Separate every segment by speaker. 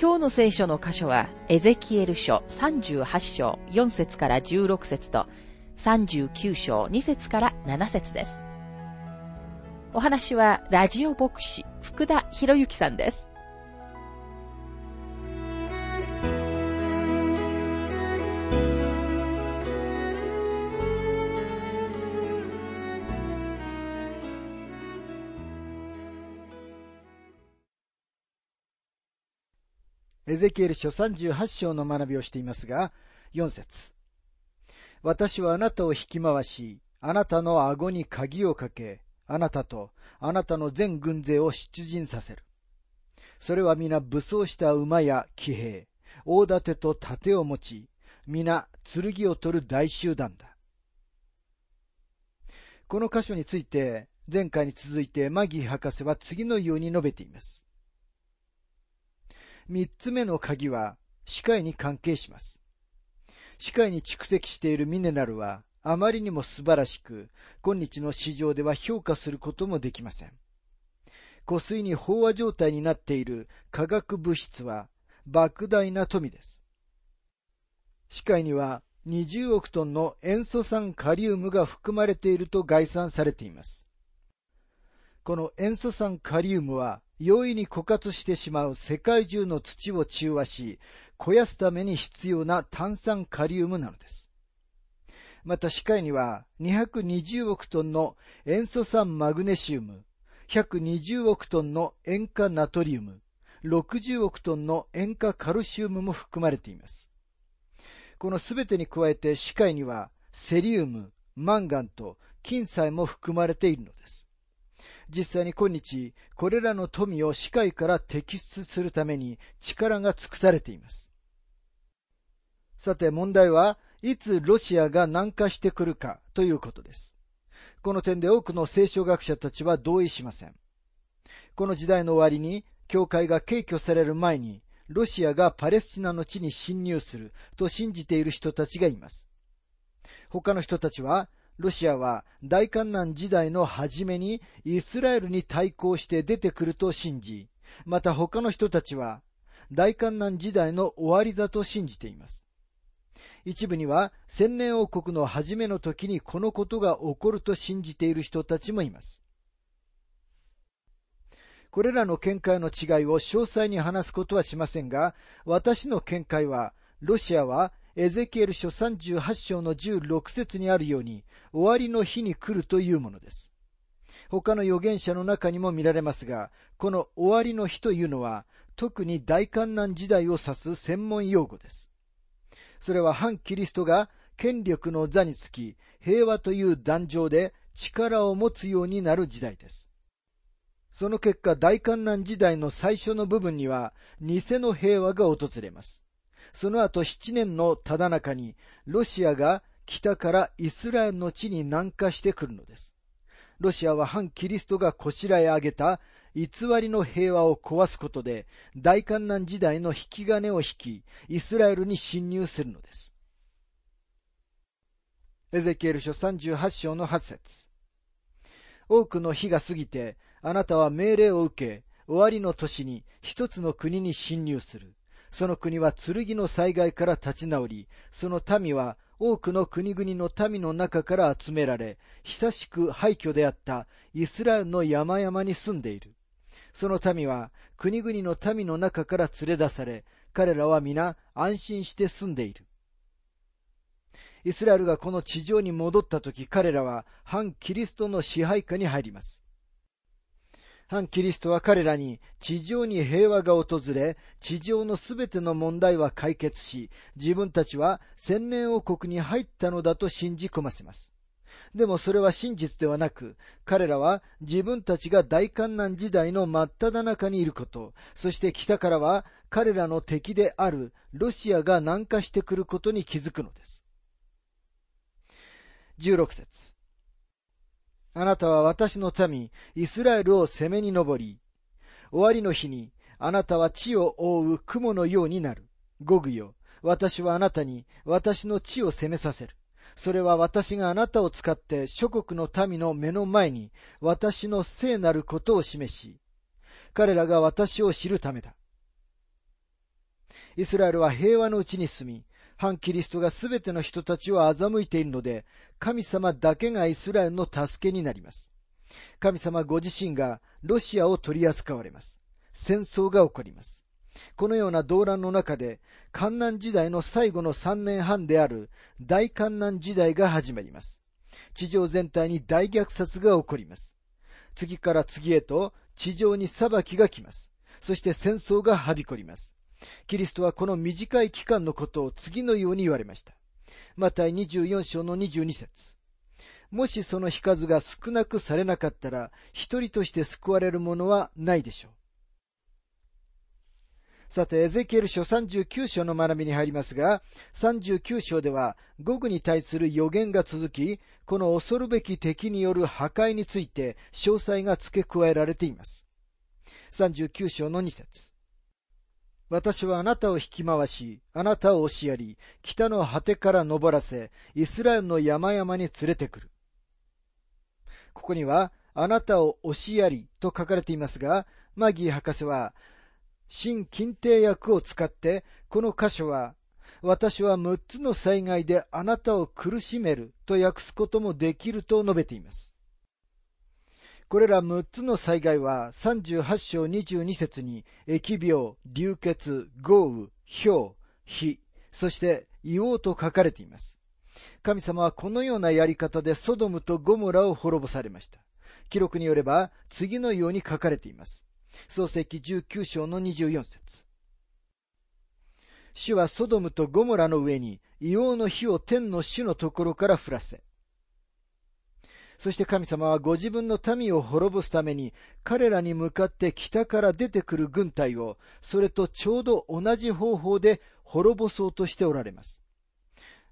Speaker 1: 今日の聖書の箇所は、エゼキエル書38章4節から16節と、39章2節から7節です。お話は、ラジオ牧師、福田博之さんです。
Speaker 2: エゼキエル書38章の学びをしていますが、4節私はあなたを引き回し、あなたの顎に鍵をかけ、あなたとあなたの全軍勢を出陣させる。それは皆武装した馬や騎兵、大盾と盾を持ち、皆剣を取る大集団だ。この箇所について、前回に続いてマギー博士は次のように述べています。三つ目の鍵は、視界に関係します。視界に蓄積しているミネラルは、あまりにも素晴らしく、今日の市場では評価することもできません。湖水に飽和状態になっている化学物質は、莫大な富です。視界には20億トンの塩素酸カリウムが含まれていると概算されています。この塩素酸カリウムは容易に枯渇してしまう世界中の土を中和し、肥やすために必要な炭酸カリウムなのです。また歯科医には220億トンの塩素酸マグネシウム、120億トンの塩化ナトリウム、60億トンの塩化カルシウムも含まれています。このすべてに加えて歯科医にはセリウム、マンガンと金彩も含まれているのです。実際に今日、これらの富を視界から摘出するために力が尽くされています。さて問題は、いつロシアが南下してくるかということです。この点で多くの聖書学者たちは同意しません。この時代の終わりに、教会が敬挙される前に、ロシアがパレスチナの地に侵入すると信じている人たちがいます。他の人たちは、ロシアは大観難時代の初めにイスラエルに対抗して出てくると信じ、また他の人たちは大観難時代の終わりだと信じています。一部には千年王国の初めの時にこのことが起こると信じている人たちもいます。これらの見解の違いを詳細に話すことはしませんが、私の見解は、ロシアはエゼキエル書38章の16節にあるように、終わりの日に来るというものです。他の預言者の中にも見られますが、この終わりの日というのは、特に大観難時代を指す専門用語です。それは反キリストが権力の座につき、平和という壇上で力を持つようになる時代です。その結果、大観難時代の最初の部分には、偽の平和が訪れます。その後7年のただ中に、ロシアが北からイスラエルの地に南下してくるのです。ロシアは反キリストがこしらえ上げた偽りの平和を壊すことで、大観難時代の引き金を引き、イスラエルに侵入するのです。エゼキエル書38章の8節多くの日が過ぎて、あなたは命令を受け、終わりの年に一つの国に侵入する。その国は剣の災害から立ち直り、その民は多くの国々の民の中から集められ、久しく廃墟であったイスラエルの山々に住んでいる。その民は国々の民の中から連れ出され、彼らは皆安心して住んでいる。イスラエルがこの地上に戻った時、彼らは反キリストの支配下に入ります。反キリストは彼らに地上に平和が訪れ、地上のすべての問題は解決し、自分たちは千年王国に入ったのだと信じ込ませます。でもそれは真実ではなく、彼らは自分たちが大観難時代の真っ只中にいること、そして北からは彼らの敵であるロシアが南下してくることに気づくのです。16節あなたは私の民、イスラエルを攻めに登り、終わりの日にあなたは地を覆う雲のようになる。ゴグよ、私はあなたに私の地を攻めさせる。それは私があなたを使って諸国の民の目の前に私の聖なることを示し、彼らが私を知るためだ。イスラエルは平和のうちに住み、反キリストがすべての人たちを欺いているので、神様だけがイスラエルの助けになります。神様ご自身がロシアを取り扱われます。戦争が起こります。このような動乱の中で、観難時代の最後の3年半である大観難時代が始まります。地上全体に大虐殺が起こります。次から次へと地上に裁きが来ます。そして戦争がはびこります。キリストはこの短い期間のことを次のように言われました。マタイ24章の22節もしその日数が少なくされなかったら、一人として救われるものはないでしょう。さて、エゼキエル書39章の学びに入りますが、39章では、語具に対する予言が続き、この恐るべき敵による破壊について詳細が付け加えられています。39章の2節私はあなたを引き回し、あなたを押しやり、北の果てから登らせ、イスラエルの山々に連れてくる。ここには、あなたを押しやりと書かれていますが、マギー博士は、新近定訳を使って、この箇所は、私は6つの災害であなたを苦しめると訳すこともできると述べています。これら6つの災害は38章22節に疫病、流血、豪雨、氷、火、そして硫黄と書かれています。神様はこのようなやり方でソドムとゴモラを滅ぼされました。記録によれば次のように書かれています。創世記19章の24節主はソドムとゴモラの上に硫黄の火を天の主のところから降らせ、そして神様はご自分の民を滅ぼすために彼らに向かって北から出てくる軍隊をそれとちょうど同じ方法で滅ぼそうとしておられます。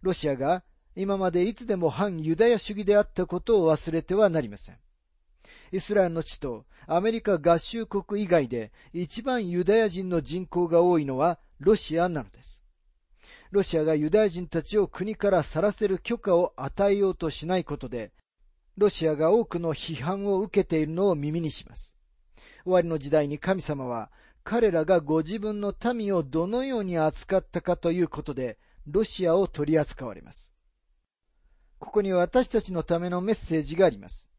Speaker 2: ロシアが今までいつでも反ユダヤ主義であったことを忘れてはなりません。イスラエルの地とアメリカ合衆国以外で一番ユダヤ人の人口が多いのはロシアなのです。ロシアがユダヤ人たちを国から去らせる許可を与えようとしないことで、ロシアが多くの批判を受けているのを耳にします。終わりの時代に神様は彼らがご自分の民をどのように扱ったかということで、ロシアを取り扱われます。ここに私たちのためのメッセージがあります。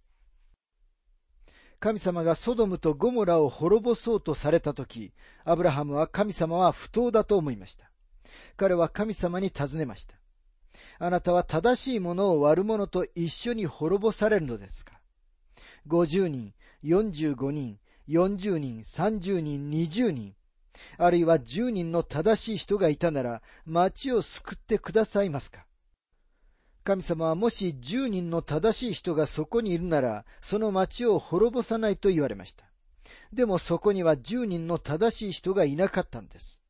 Speaker 2: 神様がソドムとゴモラを滅ぼそうとされたとき、アブラハムは神様は不当だと思いました。彼は神様に尋ねました。あなたは正しいものを悪者と一緒に滅ぼされるのですか ?50 人、45人、40人、30人、20人、あるいは10人の正しい人がいたなら、町を救ってくださいますか？神様はもし10人の正しい人がそこにいるなら、その町を滅ぼさないと言われました。でもそこには10人の正しい人がいなかったんです。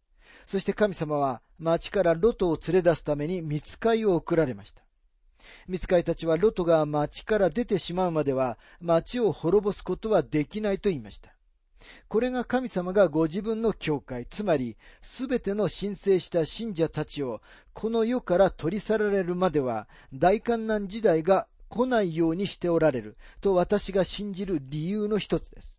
Speaker 2: そして神様は町からロトを連れ出すために見つかいを送られました。見つかいたちはロトが町から出てしまうまでは町を滅ぼすことはできないと言いました。これが神様がご自分の教会、つまりすべての申請した信者たちをこの世から取り去られるまでは大観難時代が来ないようにしておられると私が信じる理由の一つです。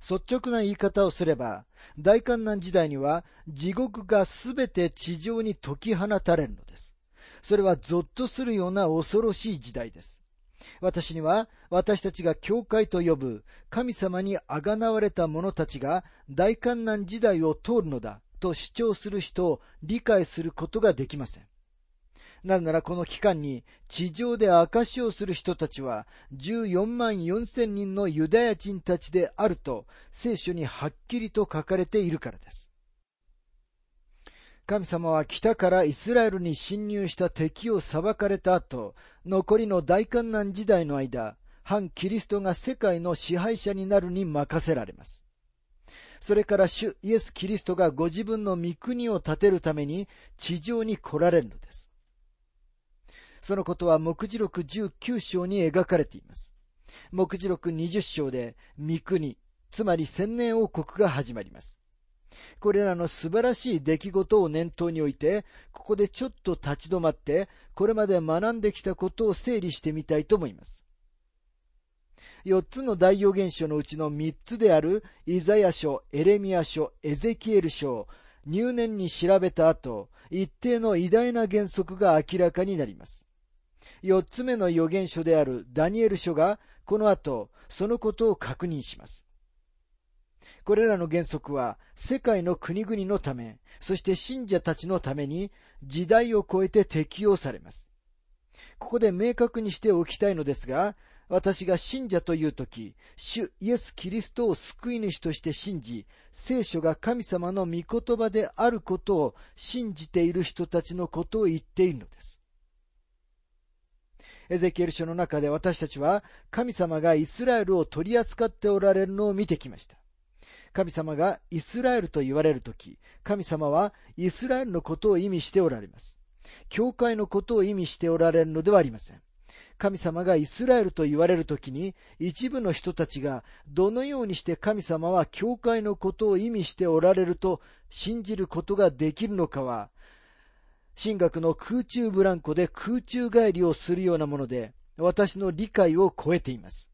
Speaker 2: 率直な言い方をすれば、大観難時代には地獄がすべて地上に解き放たれるのです。それはゾッとするような恐ろしい時代です。私には私たちが教会と呼ぶ神様にあがなわれた者たちが大観難時代を通るのだと主張する人を理解することができません。なぜならこの期間に地上で証をする人たちは14万4千人のユダヤ人たちであると聖書にはっきりと書かれているからです。神様は北からイスラエルに侵入した敵を裁かれた後、残りの大観難時代の間、反キリストが世界の支配者になるに任せられます。それから主イエス・キリストがご自分の御国を建てるために地上に来られるのです。そのことは目次録19章に描かれています。目次録20章で御国、つまり千年王国が始まります。これらの素晴らしい出来事を念頭に置いて、ここでちょっと立ち止まって、これまで学んできたことを整理してみたいと思います。四つの大予言書のうちの三つである、イザヤ書、エレミア書、エゼキエル書、入念に調べた後、一定の偉大な原則が明らかになります。四つ目の預言書であるダニエル書が、この後、そのことを確認します。これらの原則は、世界の国々のため、そして信者たちのために、時代を超えて適用されます。ここで明確にしておきたいのですが、私が信者というとき、主イエス・キリストを救い主として信じ、聖書が神様の御言葉であることを信じている人たちのことを言っているのです。エゼキエル書の中で私たちは神様がイスラエルを取り扱っておられるのを見てきました。神様がイスラエルと言われるとき、神様はイスラエルのことを意味しておられます。教会のことを意味しておられるのではありません。神様がイスラエルと言われるときに、一部の人たちがどのようにして神様は教会のことを意味しておられると信じることができるのかは、神学の空中ブランコで空中帰りをするようなもので、私の理解を超えています。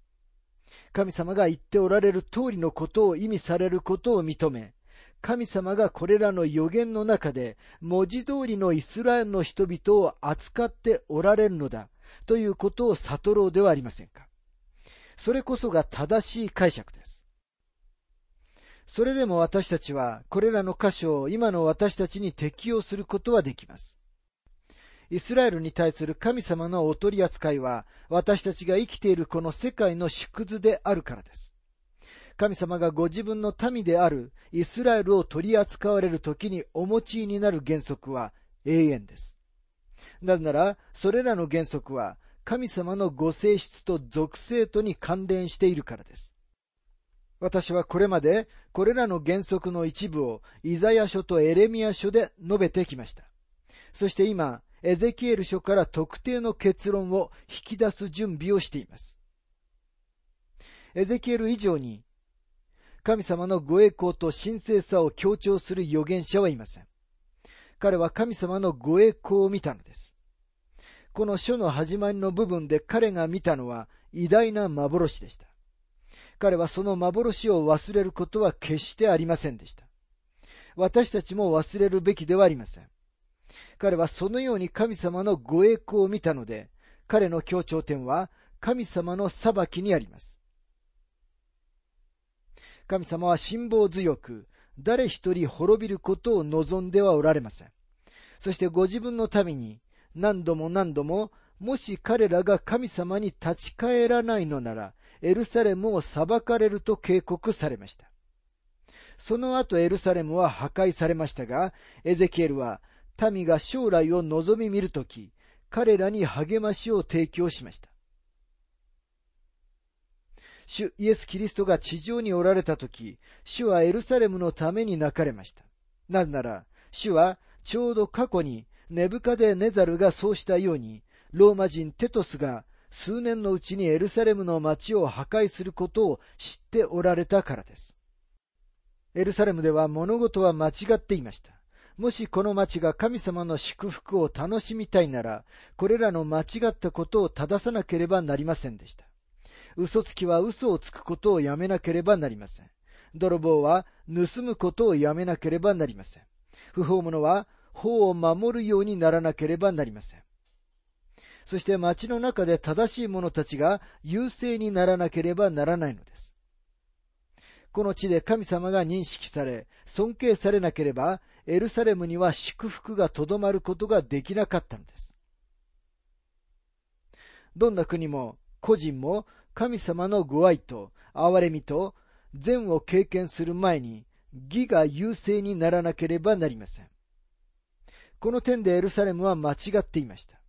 Speaker 2: 神様が言っておられる通りのことを意味されることを認め、神様がこれらの予言の中で文字通りのイスラエルの人々を扱っておられるのだということを悟ろうではありませんか。それこそが正しい解釈です。それでも私たちはこれらの箇所を今の私たちに適用することはできます。イスラエルに対する神様のお取り扱いは私たちが生きているこの世界の縮図であるからです。神様がご自分の民であるイスラエルを取り扱われる時にお持ちになる原則は永遠です。なぜなら、それらの原則は神様のご性質と属性とに関連しているからです。私はこれまでこれらの原則の一部をイザヤ書とエレミア書で述べてきました。そして今、エゼキエル書から特定の結論を引き出す準備をしています。エゼキエル以上に神様のご栄光と神聖さを強調する預言者はいません。彼は神様のご栄光を見たのです。この書の始まりの部分で彼が見たのは偉大な幻でした。彼はその幻を忘れることは決してありませんでした。私たちも忘れるべきではありません。彼はそのように神様のご栄光を見たので、彼の強調点は神様の裁きにあります。神様は辛抱強く、誰一人滅びることを望んではおられません。そしてご自分のために何度も何度も、もし彼らが神様に立ち返らないのなら、エルサレムを裁かれると警告されました。その後エルサレムは破壊されましたが、エゼキエルは民が将来を望み見るとき、彼らに励ましを提供しました。主イエス・キリストが地上におられたとき、主はエルサレムのために泣かれました。なぜなら、主はちょうど過去にネブカデネザルがそうしたように、ローマ人テトスが数年のうちにエルサレムの町を破壊することを知っておられたからです。エルサレムでは物事は間違っていました。もしこの町が神様の祝福を楽しみたいなら、これらの間違ったことを正さなければなりませんでした。嘘つきは嘘をつくことをやめなければなりません。泥棒は盗むことをやめなければなりません。不法者は法を守るようにならなければなりません。そして町の中で正しい者たちが優勢にならなければならないのです。この地で神様が認識され、尊敬されなければ、エルサレムには祝福がとどまることができなかったのです。どんな国も個人も神様のご愛と憐れみと善を経験する前に義が優勢にならなければなりません。この点でエルサレムは間違っていました。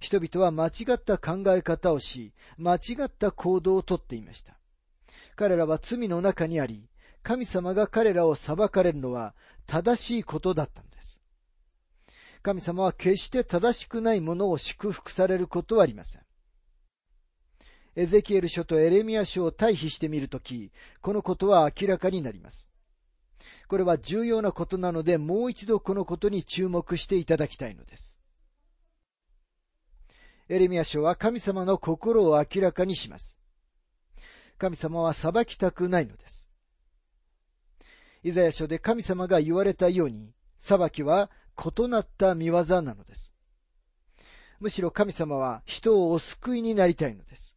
Speaker 2: 人々は間違った考え方をし、間違った行動をとっていました。彼らは罪の中にあり、神様が彼らを裁かれるのは正しいことだったのです。神様は決して正しくないものを祝福されることはありません。エゼキエル書とエレミア書を対比してみるとき、このことは明らかになります。これは重要なことなので、もう一度このことに注目していただきたいのです。エレミア書は神様の心を明らかにします。神様は裁きたくないのです。イザヤ書で神様が言われたように、裁きは異なった見業なのです。むしろ神様は人をお救いになりたいのです。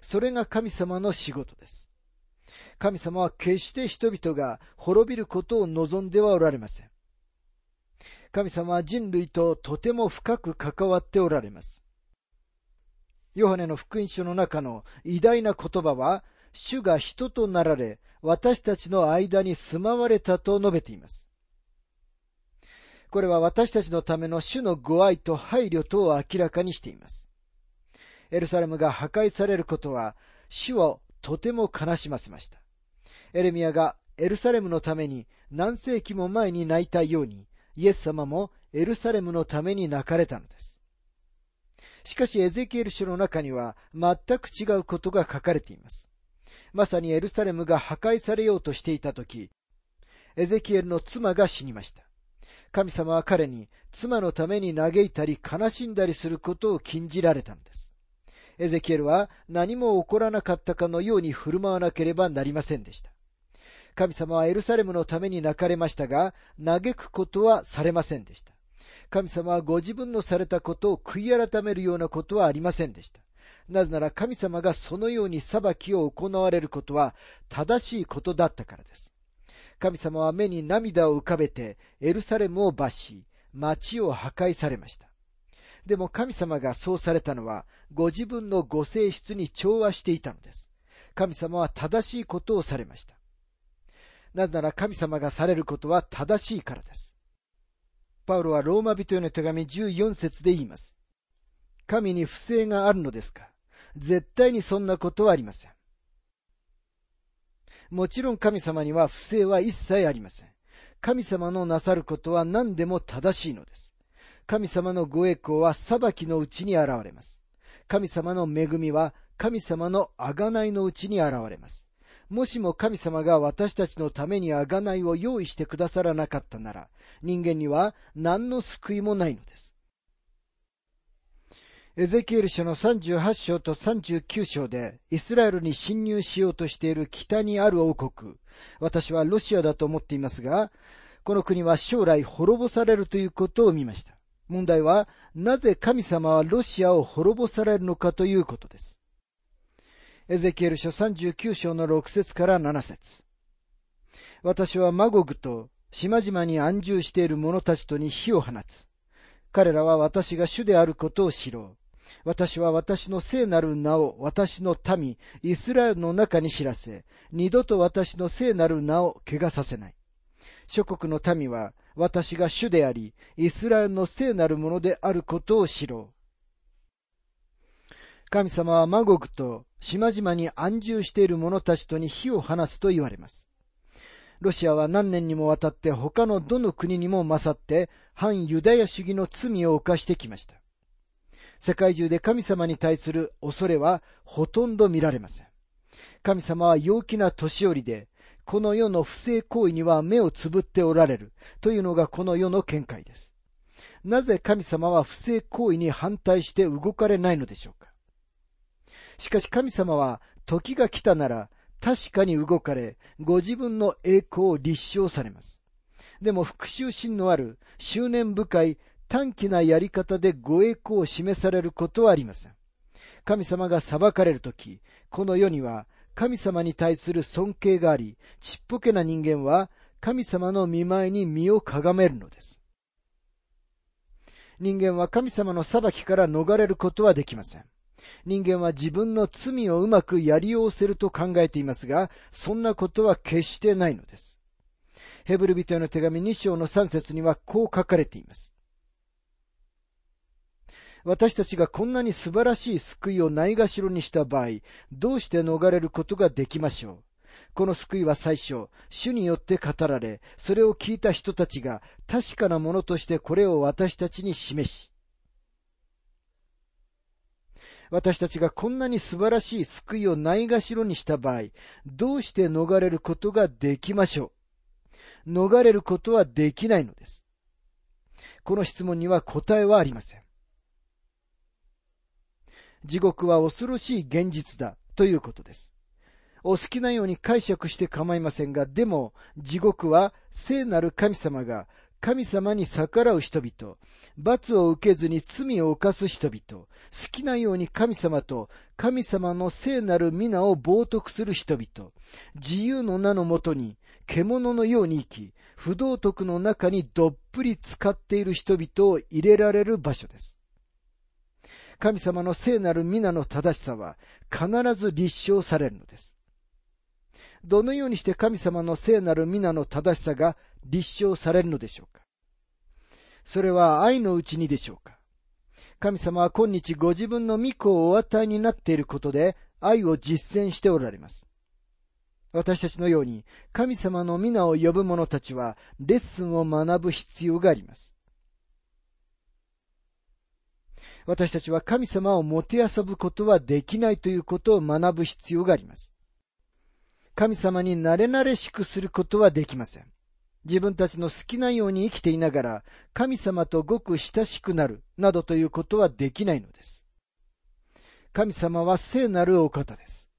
Speaker 2: それが神様の仕事です。神様は決して人々が滅びることを望んではおられません。神様は人類ととても深く関わっておられます。ヨハネの福音書の中の偉大な言葉は、主が人となられ、私たちの間に住まわれたと述べています。これは私たちのための主のご愛と配慮とを明らかにしています。エルサレムが破壊されることは、主をとても悲しませました。エレミアがエルサレムのために何世紀も前に泣いたように、イエス様もエルサレムのために泣かれたのです。しかしエゼキエル書の中には全く違うことが書かれています。まさにエルサレムが破壊されようとしていたとき、エゼキエルの妻が死にました。神様は彼に妻のために嘆いたり悲しんだりすることを禁じられたのです。エゼキエルは何も起こらなかったかのように振る舞わなければなりませんでした。神様はエルサレムのために泣かれましたが、嘆くことはされませんでした。神様はご自分のされたことを悔い改めるようなことはありませんでした。なぜなら神様がそのように裁きを行われることは正しいことだったからです。神様は目に涙を浮かべてエルサレムを罰し、町を破壊されました。でも神様がそうされたのは、ご自分のご性質に調和していたのです。神様は正しいことをされました。なぜなら神様がされることは正しいからです。パウロはローマ人への手紙14節で言います。神に不正があるのですか？絶対にそんなことはありません。もちろん神様には不正は一切ありません。神様のなさることは何でも正しいのです。神様のご栄光は裁きのうちに現れます。神様の恵みは神様の贖いのうちに現れます。もしも神様が私たちのために贖いを用意してくださらなかったなら、人間には何の救いもないのです。エゼキエル書の38章と39章でイスラエルに侵入しようとしている北にある王国、私はロシアだと思っていますが、この国は将来滅ぼされるということを見ました。問題は、なぜ神様はロシアを滅ぼされるのかということです。エゼキエル書39章の6節から7節私はマゴグと島々に安住している者たちとに火を放つ。彼らは私が主であることを知ろう。私は私の聖なる名を私の民、イスラエルの中に知らせ、二度と私の聖なる名を怪我させない。諸国の民は私が主であり、イスラエルの聖なるものであることを知ろう。神様はマゴグと島々に安住している者たちとに火を放つと言われます。ロシアは何年にもわたって他のどの国にも勝って反ユダヤ主義の罪を犯してきました。世界中で神様に対する恐れはほとんど見られません。神様は陽気な年寄りで、この世の不正行為には目をつぶっておられるというのがこの世の見解です。なぜ神様は不正行為に反対して動かれないのでしょうか？しかし神様は時が来たなら確かに動かれ、ご自分の栄光を立証されます。でも復讐心のある執念深い短気なやり方でご栄光を示されることはありません。神様が裁かれるとき、この世には神様に対する尊敬があり、ちっぽけな人間は神様の見舞いに身をかがめるのです。人間は神様の裁きから逃れることはできません。人間は自分の罪をうまくやりようせると考えていますが、そんなことは決してないのです。ヘブル人への手紙2章の3節にはこう書かれています。私たちがこんなに素晴らしい救いをないがしろにした場合、どうして逃れることができましょう？この救いは最初、主によって語られ、それを聞いた人たちが確かなものとしてこれを私たちに示し、私たちがこんなに素晴らしい救いをないがしろにした場合、どうして逃れることができましょう？逃れることはできないのです。この質問には答えはありません。地獄は恐ろしい現実だということです。お好きなように解釈して構いませんが、でも地獄は聖なる神様が神様に逆らう人々、罰を受けずに罪を犯す人々、好きなように神様と神様の聖なる皆を冒涜する人々、自由の名のもとに獣のように生き、不道徳の中にどっぷり使っている人々を入れられる場所です。神様の聖なる皆の正しさは必ず立証されるのです。どのようにして神様の聖なる皆の正しさが立証されるのでしょうか？それは愛のうちにでしょうか？神様は今日ご自分の御子をお与えになっていることで愛を実践しておられます。私たちのように神様の皆を呼ぶ者たちはレッスンを学ぶ必要があります。私たちは神様をもてあそぶことはできないということを学ぶ必要があります。神様に慣れ慣れしくすることはできません。自分たちの好きなように生きていながら、神様とごく親しくなる、などということはできないのです。神様は聖なるお方です。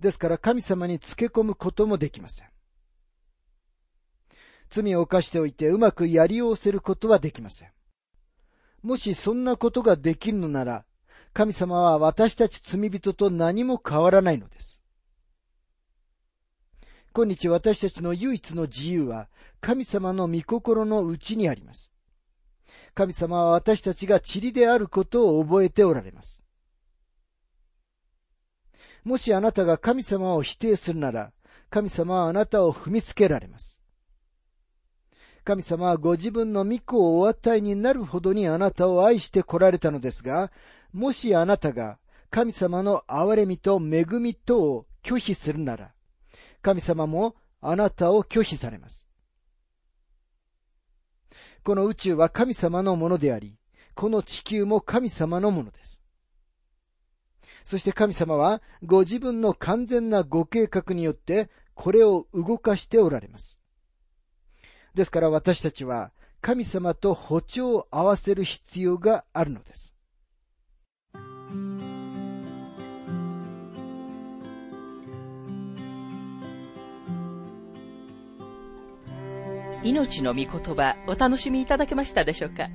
Speaker 2: ですから神様につけ込むこともできません。罪を犯しておいてうまくやりおせることはできません。もしそんなことができるのなら、神様は私たち罪人と何も変わらないのです。今日私たちの唯一の自由は神様の御心のうちにあります。神様は私たちが塵であることを覚えておられます。もしあなたが神様を否定するなら、神様はあなたを踏みつけられます。神様はご自分の御子をお与えになるほどにあなたを愛して来られたのですが、もしあなたが神様の憐れみと恵みとを拒否するなら、神様もあなたを拒否されます。この宇宙は神様のものであり、この地球も神様のものです。そして神様はご自分の完全なご計画によってこれを動かしておられます。ですから私たちは神様と歩調を合わせる必要があるのです。
Speaker 1: 命の御言葉お楽しみいただけましたでしょうか？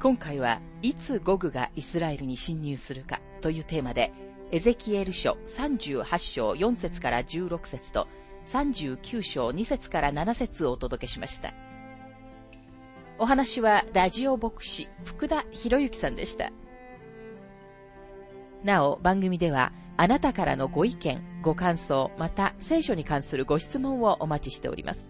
Speaker 1: 今回はいつゴグがイスラエルに侵入するかというテーマでエゼキエル書38章4節から16節と39章2節から7節をお届けしました。お話はラジオ牧師福田博之さんでした。なお番組ではあなたからのご意見、ご感想、また聖書に関するご質問をお待ちしております。